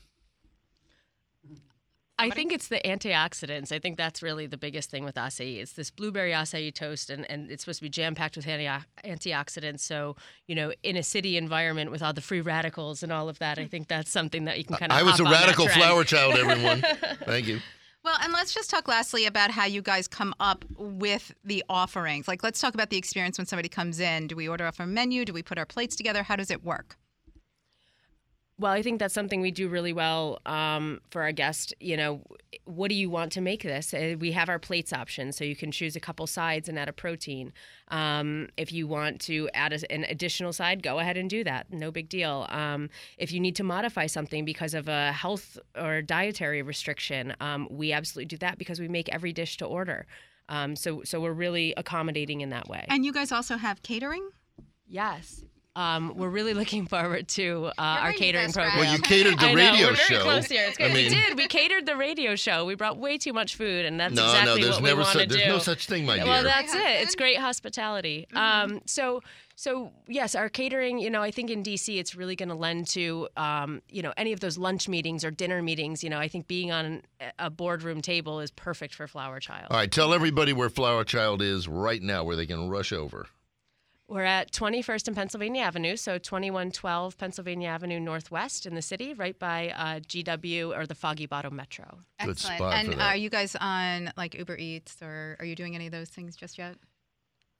I think it's the antioxidants. I think that's really the biggest thing with acai. It's this blueberry acai toast, and, and it's supposed to be jam packed with anti- antioxidants. So, you know, in a city environment with all the free radicals and all of that, I think that's something that you can kind of. I was a radical flower child, everyone. [LAUGHS] Thank you. Well, and let's just talk lastly about how you guys come up with the offerings. Like, let's talk about the experience when somebody comes in. Do we order off a menu? Do we put our plates together? How does it work? Well, I think that's something we do really well um, for our guests. You know, what do you want to make this? Uh, We have our plates option, so you can choose a couple sides and add a protein. Um, if you want to add a, an additional side, go ahead and do that. No big deal. Um, if you need to modify something because of a health or dietary restriction, um, we absolutely do that because we make every dish to order. Um, so, so we're really accommodating in that way. And you guys also have catering? Yes. Um, we're really looking forward to uh, our catering program. Well, you catered the [LAUGHS] I know, radio we're very show. close here. It's I mean- we did. We catered the radio show. We brought way too much food, and that's no, exactly no, there's what never we want su- to do. there's no such thing, my dear. Well, that's it. It's great hospitality. Um, so, so yes, our catering. You know, I think in DC, it's really going to lend to um, you know any of those lunch meetings or dinner meetings. You know, I think being on a boardroom table is perfect for Flower Child. All right, tell everybody where Flower Child is right now, where they can rush over. We're at 21st and Pennsylvania Avenue, so 2112 Pennsylvania Avenue Northwest in the city, right by uh, GW or the Foggy Bottom Metro. Good Excellent. spot and for that. are you guys on like Uber Eats or are you doing any of those things just yet?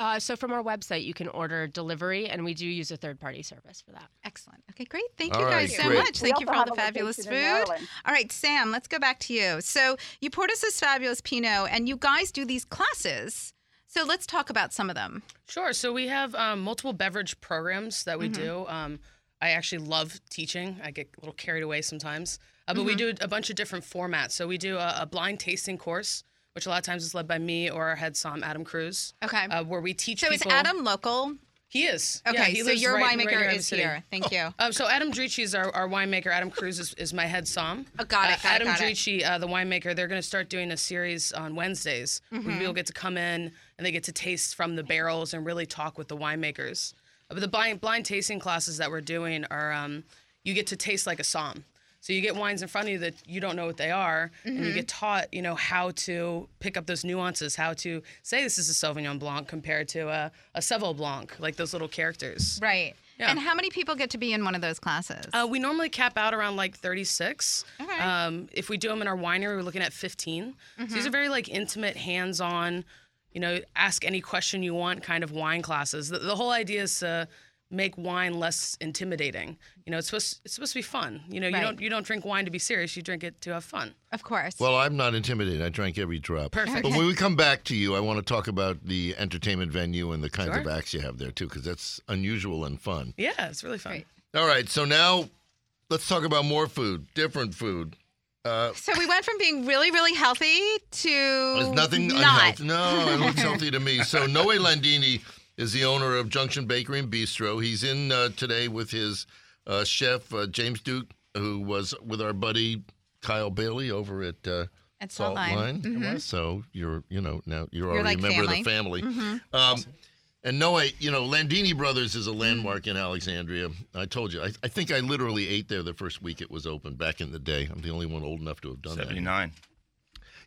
Uh, so from our website, you can order delivery, and we do use a third-party service for that. Excellent. Okay, great. Thank All you right, guys so great. much. We Thank you for all the fabulous food. All right, Sam, let's go back to you. So you poured us this fabulous Pinot, and you guys do these classes. So let's talk about some of them. Sure. So we have um, multiple beverage programs that we Mm-hmm. do. Um, I actually love teaching. I get a little carried away sometimes, uh, but we Mm-hmm. do a bunch of different formats. So we do a, a blind tasting course, which a lot of times is led by me or our head som Adam Cruz. Okay. Uh, where we teach so is. Adam local? He is. Okay, Yeah, he so your right- right winemaker the is city. here. Thank you. Um, so Adam Drici is our, our winemaker. Adam Cruz is, is my head som. Oh, got it, Uh, got it, Adam got. Drici, uh, the winemaker, they're going to start doing a series on Wednesdays Mm-hmm. where people get to come in and they get to taste from the barrels and really talk with the winemakers. Uh, But the blind, blind tasting classes that we're doing are um, you get to taste like a som. So you get wines in front of you that you don't know what they are, and Mm-hmm. you get taught, you know, how to pick up those nuances, how to say this is a Sauvignon Blanc compared to a, a Seyval Blanc, like those little characters. Right. Yeah. And how many people get to be in one of those classes? Uh, we normally cap out around like 36. Okay. Um, if we do them in our winery, we're looking at 15. So these are very like intimate, hands-on, you know, ask any question you want kind of wine classes. The, the whole idea is to make wine less intimidating. You know, it's supposed it's supposed to be fun. You know, Right. you don't you don't drink wine to be serious. You drink it to have fun. of course. Well, I'm not intimidated. I drank every drop. Perfect. But when we come back to you, I want to talk about the entertainment venue and the kinds Sure. of acts you have there too, because that's unusual and fun. Yeah, it's really fun. Great. All right, so now let's talk about more food, different food. Uh, so we went from being really, really healthy to there's nothing not. unhealthy. No, it looks healthy to me. So Noe Landini is the owner of Junction Bakery and Bistro. He's in uh, today with his uh, chef uh, James Duke, who was with our buddy Kyle Bailey over at uh, At Salt Line. Mhm. So you're, you know, now you're, You're already like a member of the family. family. Um, and Noe, you know, Landini Brothers is a landmark in Alexandria. I told you, I, I think I literally ate there the first week it was open back in the day. I'm the only one old enough to have done that. 79.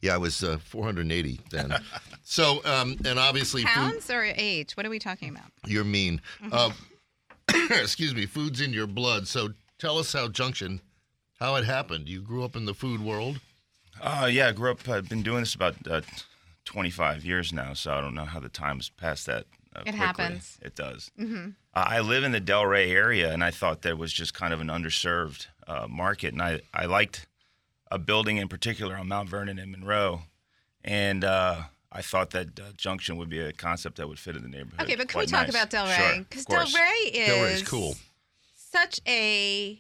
Yeah, I was uh, 480 then. [LAUGHS] so, um, and obviously, food, Pounds or age? What are we talking about? you're mean. Uh, [COUGHS] excuse me, food's in your blood. So tell us how Junction, how it happened. You grew up in the food world. Uh, yeah, I grew up. I've been doing this about uh, 25 years now, so I don't know how the time's passed that. Uh, It quickly. happens. It does. Mm-hmm. Uh, I live in the Del Ray area, and I thought that was just kind of an underserved uh, market, and I, I liked a building in particular on Mount Vernon and Monroe, and uh, I thought that uh, Junction would be a concept that would fit in the neighborhood. Okay, but can we talk nice. about Del Ray? Sure, Because of course. Del Ray is Del Ray's cool. such a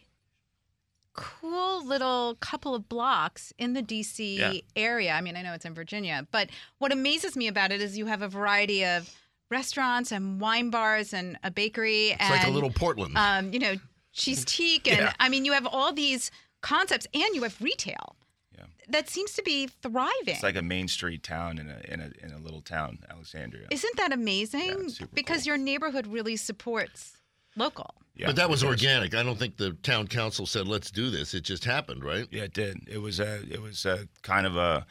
cool little couple of blocks in the DC Yeah. area. I mean, I know it's in Virginia, but what amazes me about it is you have a variety of restaurants and wine bars and a bakery It's and like a little Portland. um, you know, Cheesetique and [LAUGHS] Yeah. I mean, you have all these concepts and you have retail. Yeah. That seems to be thriving. It's like a main street town in a in a in a little town, Alexandria. Isn't that amazing? it's super because cool. your neighborhood really supports local. Yeah, but that was organic. I don't think the town council said, let's do this. It just happened, right? Yeah, it did. It was a it was a kind of a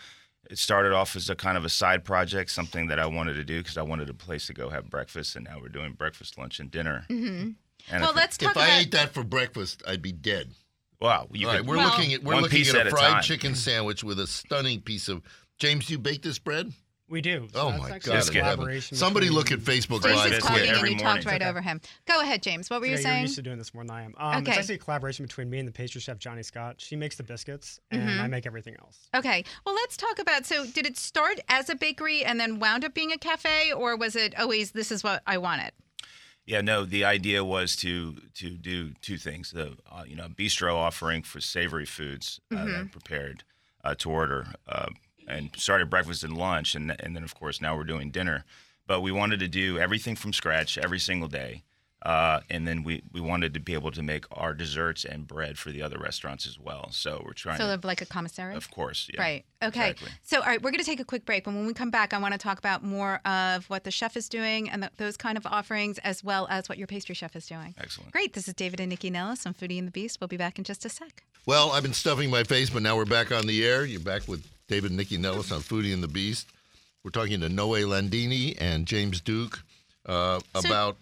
it started off as a kind of a side project, something that I wanted to do because I wanted a place to go have breakfast, and now we're doing breakfast, lunch, and dinner. Mm-hmm. And Well, think- let's talk if about I ate that for breakfast, I'd be dead. Wow. You All right, could, we're Well- looking at we're One looking piece at at a a fried time. chicken sandwich with a stunning piece of James. You bake this bread? We do. So Oh that's my actually God! in heaven. collaboration Somebody between- look at Facebook Fried James Live. is this talking quick. and every you talked right Okay. over him. Go ahead, James. What were you yeah, you're saying? used to doing this more than I am. Um, Okay. It's actually a collaboration between me and the pastry chef Johnny Scott. She makes the biscuits, and Mhm. I make everything else. Okay. Well, let's talk about. So, did it start as a bakery and then wound up being a cafe, or was it always this is what I wanted? Yeah, no. The idea was to to do two things: the uh, you know bistro offering for savory foods uh, Mm-hmm. Prepared uh, to order, uh, and started breakfast and lunch, and and then of course now we're doing dinner. But we wanted to do everything from scratch every single day. Uh, and then we, we wanted to be able to make our desserts and bread for the other restaurants as well. So we're trying So, to, of like a commissary. of course, yeah. Right. Okay. exactly. So, all right, we're going to take a quick break. But when we come back, I want to talk about more of what the chef is doing and th those kind of offerings, as well as what your pastry chef is doing. Excellent. Great. This is David and Nycci Nellis on Foodie and the Beast. We'll be back in just a sec. Well, I've been stuffing my face, but now we're back on the air. You're back with David and Nycci Nellis on Foodie and the Beast. We're talking to Noe Landini and James Duke uh, So- about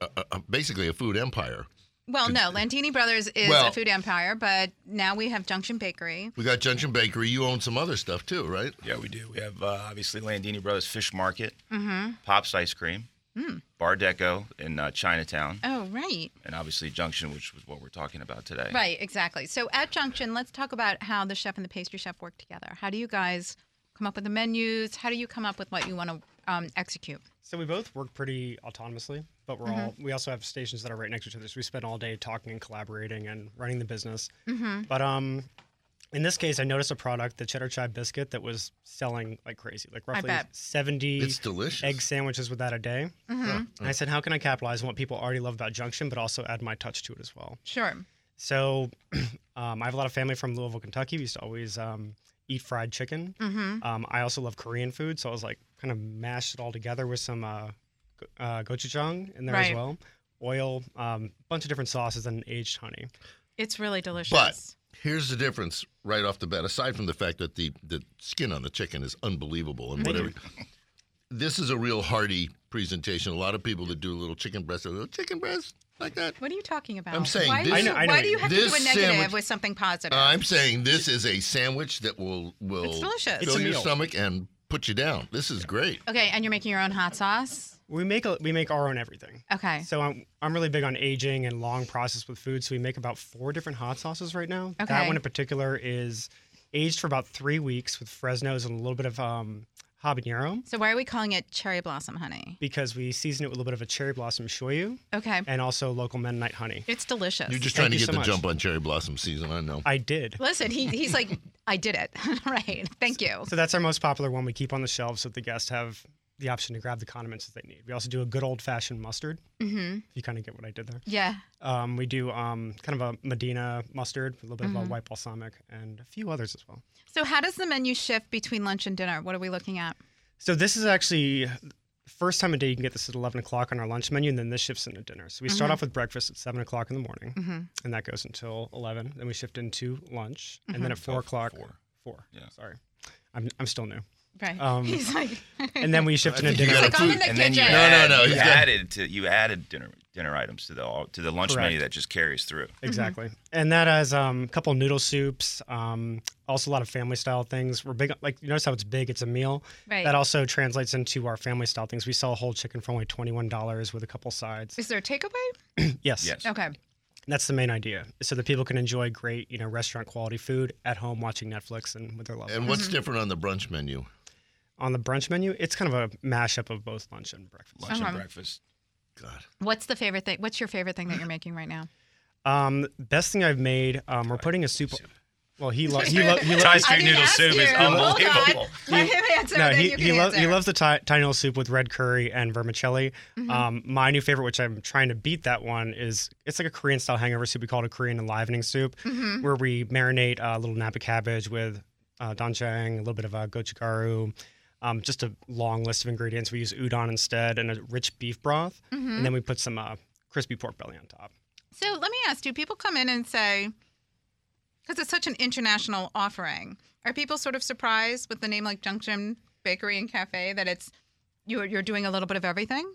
uh, uh, basically a food empire. Well, no, Landini Brothers is Well- a food empire, but now we have Junction Bakery. We got Junction Bakery. You own some other stuff too, right? Yeah, we do. We have uh, obviously Landini Brothers Fish Market, Mm-hmm. Pops Ice Cream, Mm. Bar Deco in uh, Chinatown, Oh, right. and obviously Junction, which was what we're talking about today. Right, exactly. So at Junction, let's talk about how the chef and the pastry chef work together. How do you guys come up with the menus? How do you come up with what you want to um, execute? So we both work pretty autonomously, but we're Mhm. all we also have stations that are right next to each other. So we spend all day talking and collaborating and running the business. Mm-hmm. But um, in this case, I noticed a product, the cheddar chai biscuit, that was selling like crazy, like roughly seventy It's delicious. egg sandwiches with that a day. Mm-hmm. And I said, how can I capitalize on what people already love about Junction, but also add my touch to it as well? Sure. So [CLEARS THROAT] um, I have a lot of family from Louisville, Kentucky. We used to always um, eat fried chicken. Mm-hmm. Um, I also love Korean food, so I was like kind of mashed it all together with some uh, go- uh, gochujang in there Right. as well, oil, um, bunch of different sauces, and aged honey. It's really delicious. But here's the difference right off the bat. Aside from the fact that the the skin on the chicken is unbelievable and whatever, this is a real hearty presentation. A lot of people that do a little chicken breast, a little chicken breast like that. what are you talking about? I'm saying why, this- do you, I know- I know why do you you have to do a negative sandwich- with something positive? I'm saying this is a sandwich that will will It's delicious. Fill a your meal. stomach and put you down. This is great. okay, and you're making your own hot sauce. We make a, we make our own everything. Okay. So I'm I'm really big on aging and long process with food. So we make about four different hot sauces right now. Okay. That one in particular is aged for about three weeks with Fresnos and a little bit of um, habanero So why are we calling it cherry blossom honey? because we season it with a little bit of a cherry blossom shoyu Okay. and also local Mennonite honey. It's delicious. You're just Thank trying to get so the much. jump on cherry blossom season. I know. I did. Listen, he, he's like, I did it. [LAUGHS] right. Thank you. So that's our most popular one. We keep on the shelves so that the guests have the option to grab the condiments that they need. We also do a good old fashioned mustard. Mm-hmm. If you kind of get what I did there. Yeah. Um, we do um, kind of a Medina mustard, a little bit Mhm. of a white balsamic, and a few others as well. So how does the menu shift between lunch and dinner? What are we looking at? So this is actually the first time of day you can get this at 11 o'clock on our lunch menu, and then this shifts into dinner. So we start Mhm. off with breakfast at 7 o'clock in the morning, Mm-hmm. and that goes until 11. Then we shift into lunch, and Mhm. then at 4 Oh, o'clock, four. 4. Yeah. Sorry. I'm, I'm still new. Right. Um, [LAUGHS] he's like, [LAUGHS] And then we shift I into think dinner. like, food- in the and then you. No, no, add- no, You he's added to you added dinner dinner items to the to the lunch Correct. menu that just carries through. Exactly. And that has um, a couple noodle soups, um, also a lot of family style things. We're big, like, you notice how it's big, it's a meal. right. That also translates into our family style things. We sell a whole chicken for only $21 with a couple sides. Is there a takeaway? [CLEARS THROAT] yes. Yes. Okay. That's the main idea, so that people can enjoy great, you know, restaurant quality food at home watching Netflix and with their loved ones. And ones. what's different on the brunch menu? On the brunch menu, it's kind of a mashup of both lunch and breakfast. Lunch Uh-huh. and breakfast. God. What's the favorite thing? What's your favorite thing that you're making right now? Um, best thing I've made, um, we're putting a soup. Well, he loves [LAUGHS] he, lo- he Thai loves I street didn't noodle ask soup is. Hold on. unbelievable. [LAUGHS] Let him answer. no, then he you he, can lo- he answer. loves the Thai, Thai noodle soup with red curry and vermicelli. Mm-hmm. Um, my new favorite, which I'm trying to beat that one, is it's like a Korean style hangover soup. We call it a Korean enlivening soup, Mhm. where we marinate a little napa cabbage with uh, doenjang, a little bit of uh, gochugaru, um, just a long list of ingredients. We use udon instead, and a rich beef broth, Mhm. and then we put some uh, crispy pork belly on top. So let me ask: Do people come in and say, because it's such an international offering, are people sort of surprised with the name like Junction Bakery and Cafe that it's you're you're doing a little bit of everything?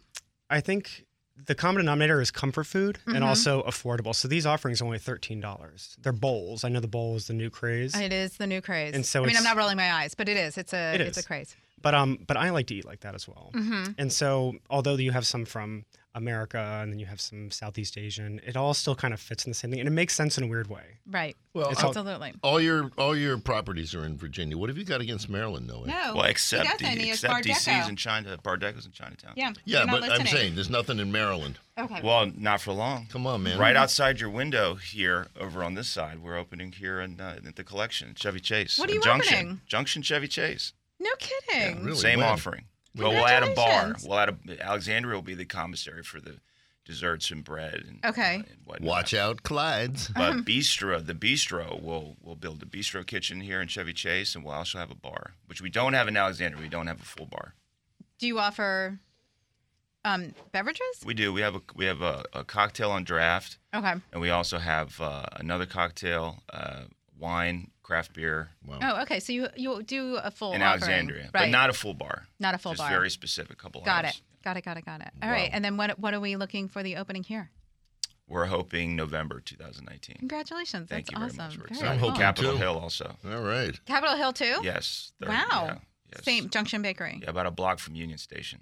I think the common denominator is comfort food Mhm. and also affordable. So these offerings are only thirteen dollars. They're bowls. I know the bowl is the new craze, It is the new craze. And so I mean, I'm not rolling my eyes, but it is. It's a It it's a craze. But um, but I like to eat like that as well. Mm-hmm. And so, although you have some from America and then you have some Southeast Asian, it all still kind of fits in the same thing, and it makes sense in a weird way. Right. Well, It's all- Absolutely. all your all your properties are in Virginia. What have you got against Maryland, though? No. Well, except doesn't. the, He is except Bar DC's Deco. in China, Bar Deco's in Chinatown. Yeah. Yeah, you're but I'm saying there's nothing in Maryland. Okay. Well, not for long. Come on, man. Right outside your window here, over on this side, we're opening here in, uh, at the collection, Chevy Chase. What are uh, you Junction, opening? Junction Chevy Chase. No kidding. really? Same When? offering. Well, we'll add a bar. We'll add a. Alexandria will be the commissary for the desserts and bread. And, Okay. uh, and. Watch out, Clyde's. But bistro, the bistro, will will build a bistro kitchen here in Chevy Chase, and we'll also have a bar, which we don't have in Alexandria. We don't have a full bar. Do you offer um, beverages? We do. We have a we have a, a cocktail on draft, Okay. and we also have uh, another cocktail, uh, wine, craft beer Wow. Oh, okay. So you you do a full in offering. Alexandria, right? but not a full bar. Not a full just bar. very specific couple. Got items. it. Got it. Got it. Got it. All right. Wow. And then what what are we looking for the opening here? we're hoping November 2019. Congratulations. Thank That's you very awesome. much. We're Very excited. I'm hoping Capitol too. Hill also. All right. Capitol Hill too? Yes. they're- Wow. yeah, yes. Same Junction Bakery. Yeah, about a block from Union Station.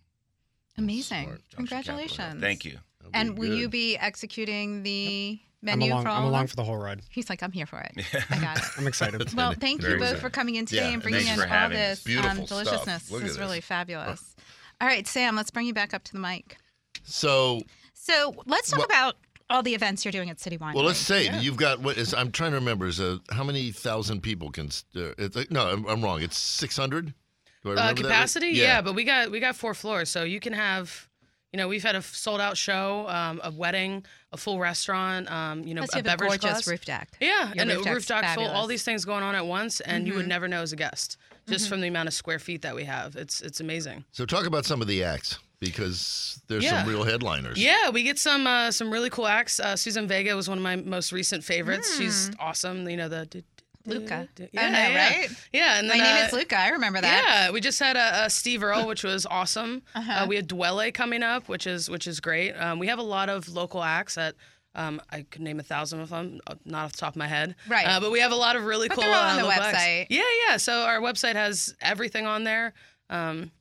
Amazing. Smart. Junction Capitol Hill. Congratulations. Thank you. That'll be And will you be executing the I'm menu along. for all I'm along for the whole ride. He's like, I'm here for it. I got it. [LAUGHS] I'm excited. Well, thank you both good. for coming in today Yeah, and bringing thanks in all this um, deliciousness. Look this is really this. fabulous. All right, Sam, let's bring you back up to the mic. So, So let's talk Well- about all the events you're doing at City Wine. well, let's say you've got what is I'm trying to remember is uh, how many thousand people can. Uh, it's like, no, I'm, I'm wrong. It's 600. Do I Uh, remember that right? capacity, yeah. but we got we got four floors, so you can have, you know, we've had a sold out show, um, a wedding, a full restaurant, um, you know, Plus a you have a beverage gorgeous class. roof deck. Yeah, Your and roof a deck's roof deck full, all these things going on at once, and you would Mhm. never know as a guest just from the amount of square feet that we have. It's it's amazing. So talk about some of the acts because there's Yeah. some real headliners. Yeah, we get some uh, some really cool acts. Uh, Suzanne Vega was one of my most recent favorites. She's awesome. You know the. Luka. d- I Yeah, know, yeah. right? Yeah, and My name uh, is Luka. I remember that. Yeah, we just had a, a Steve Earle, which was awesome. Uh-huh. Uh, we had Dwele coming up, which is which is great. Um, we have a lot of local acts that um, I could name a thousand of them, uh, not off the top of my head. Right. Uh, but we have a lot of really But cool. they're all on uh, the local acts. website. Yeah, yeah. So our website has everything on there. Um,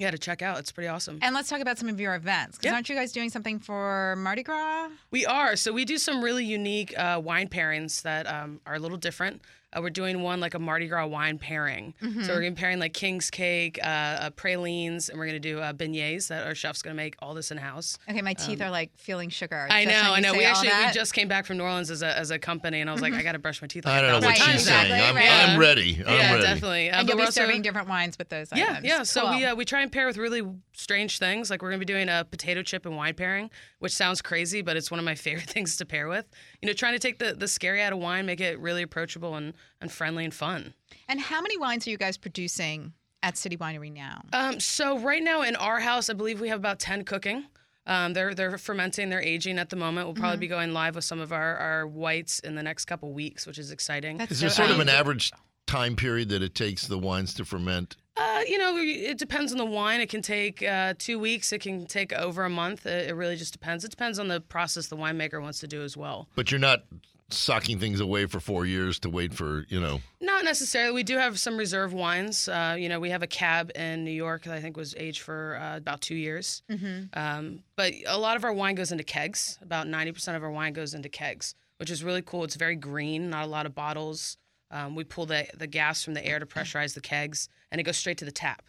yeah, to check out. It's pretty awesome. And let's talk about some of your events. Because Yeah. aren't you guys doing something for Mardi Gras? We are. So we do some really unique uh, wine pairings that um, are a little different. Uh, we're doing one like a Mardi Gras wine pairing. Mm-hmm. So we're going to be pairing like King's Cake, uh, uh, pralines, and we're going to do uh, beignets that our chef's going to make all this in house. Okay, my teeth are like feeling sugar. Um, I know, I know. We actually we that. Mm-hmm. just came back from New Orleans as a, as a company, and I was like, I got to brush my teeth. Like I a don't know what Right, she's times. saying. I'm, exactly, right. I'm ready. I'm yeah, ready. definitely. Uh, and you'll we're be also- serving different wines with those Yeah, items. yeah. So we Cool. uh, we try and pair with really strange things. Like we're gonna be doing a potato chip and wine pairing, which sounds crazy, but it's one of my [LAUGHS] favorite things to pair with. You know, trying to take the the scary out of wine, make it really approachable and and friendly and fun. And how many wines are you guys producing at City Winery now? Um, so right now in our house, I believe we have about ten cooking. Um, they're they're fermenting, they're aging at the moment. We'll probably be going live with some of our, our whites in the next couple weeks, which is exciting. That's Is there so sort of an average time period that it takes the wines to ferment? Uh, you know, it depends on the wine. It can take uh, two weeks. It can take over a month. It, it really just depends. It depends on the process the winemaker wants to do as well. But you're not socking things away for four years to wait for, you know. Not necessarily. We do have some reserve wines. Uh, you know, we have a cab in New York that I think was aged for uh, about two years. Mm-hmm. Um, but a lot of our wine goes into kegs. About 90% of our wine goes into kegs, which is really cool. It's very green, not a lot of bottles. Um, we pull the, the gas from the air to pressurize the kegs, and it goes straight to the tap.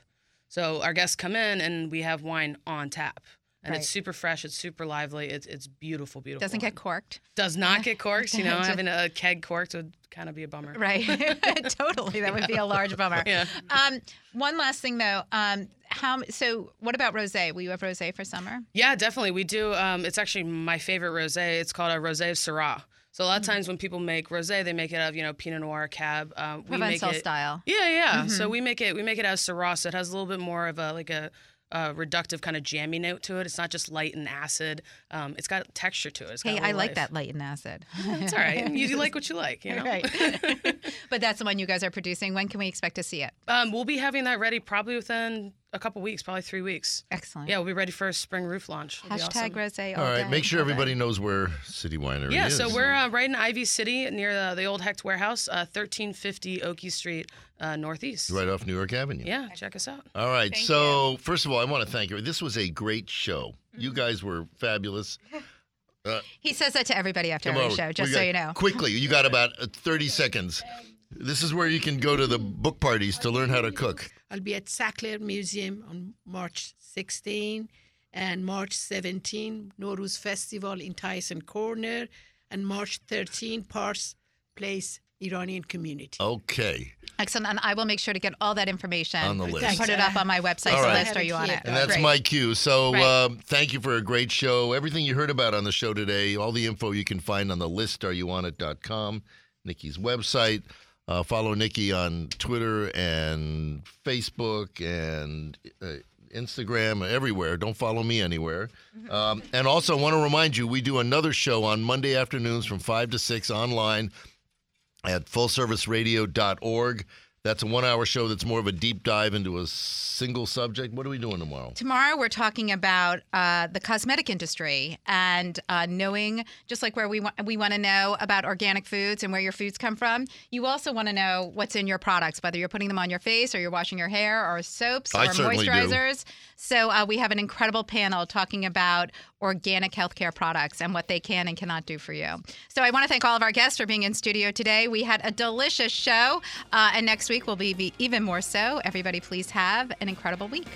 So our guests come in, and we have wine on tap. And Right. it's super fresh. It's super lively. It's, it's beautiful, beautiful. Doesn't get corked. Does not get [LAUGHS] corked. You know, having a keg corked would kind of be a bummer. Right. [LAUGHS] totally. That would be a [LAUGHS] large bummer. Yeah. Um, one last thing though. Um, how so what about rosé? Will you have rosé for summer? Yeah, definitely. We do. Um, it's actually my favorite rosé. It's called a rosé of Syrah. So a lot of Mm-hmm. times when people make rosé, they make it out of you know Pinot Noir, Cab. Um, we make Provençal it, style. Yeah, yeah. So Mhm. we make it. We make it as Syrah. So it has a little bit more of a like a. Uh, reductive kind of jammy note to it. It's not just light and acid. Um, it's got texture to it. It's got Hey, I like life. that light and acid. It's all right. You, [LAUGHS] you like what you like, you know. Right. [LAUGHS] but that's the one you guys are producing. When can we expect to see it? Um, we'll be having that ready probably within a couple weeks, probably three weeks. Excellent. Yeah, we'll be ready for a spring roof launch. It'll Hashtag awesome. rosé. All right, day, make sure everybody knows where City Winery Yeah, is. Yeah, so we're uh, right in Ivy City near the, the old Hecht Warehouse, uh, 1350 Okie Street, uh, Northeast. right off New York Avenue. Yeah, check us out. All right. Thank so, first of all, I want to thank you. This was a great show. Mm-hmm. You guys were fabulous. [LAUGHS] He says that to everybody after Come every over. show, We just so got- you know. Quickly, you got about uh, 30 seconds. This is where you can go to the book parties to learn how to cook. I'll be at Sackler Museum on March 16 and March 17, Nowruz Festival in Tyson Corner, and March 13, Pars Place Iranian Community. Okay. Excellent. And I will make sure to get all that information On the and list. put it up on my website. All so right. list are you on it? And that's Great. my cue. So Right. um, thank you for a great show. Everything you heard about on the show today, all the info you can find on the listareyouonit.com, Nycci's website. Uh, follow Nycci on Twitter and Facebook and uh, Instagram, everywhere. Don't follow me anywhere. Um, and also, I want to remind you, we do another show on Monday afternoons from 5 to 6 online at fullserviceradio.org. That's a one-hour show that's more of a deep dive into a single subject. What are we doing tomorrow? Tomorrow, we're talking about uh, the cosmetic industry and uh, knowing, just like where we want, we want to know about organic foods and where your foods come from. You also want to know what's in your products, whether you're putting them on your face or you're washing your hair or soaps I or certainly do. moisturizers. So uh, we have an incredible panel talking about organic healthcare products and what they can and cannot do for you. So I want to thank all of our guests for being in studio today. We had a delicious show, uh, and next week will be, be even more so. Everybody, please have an incredible week.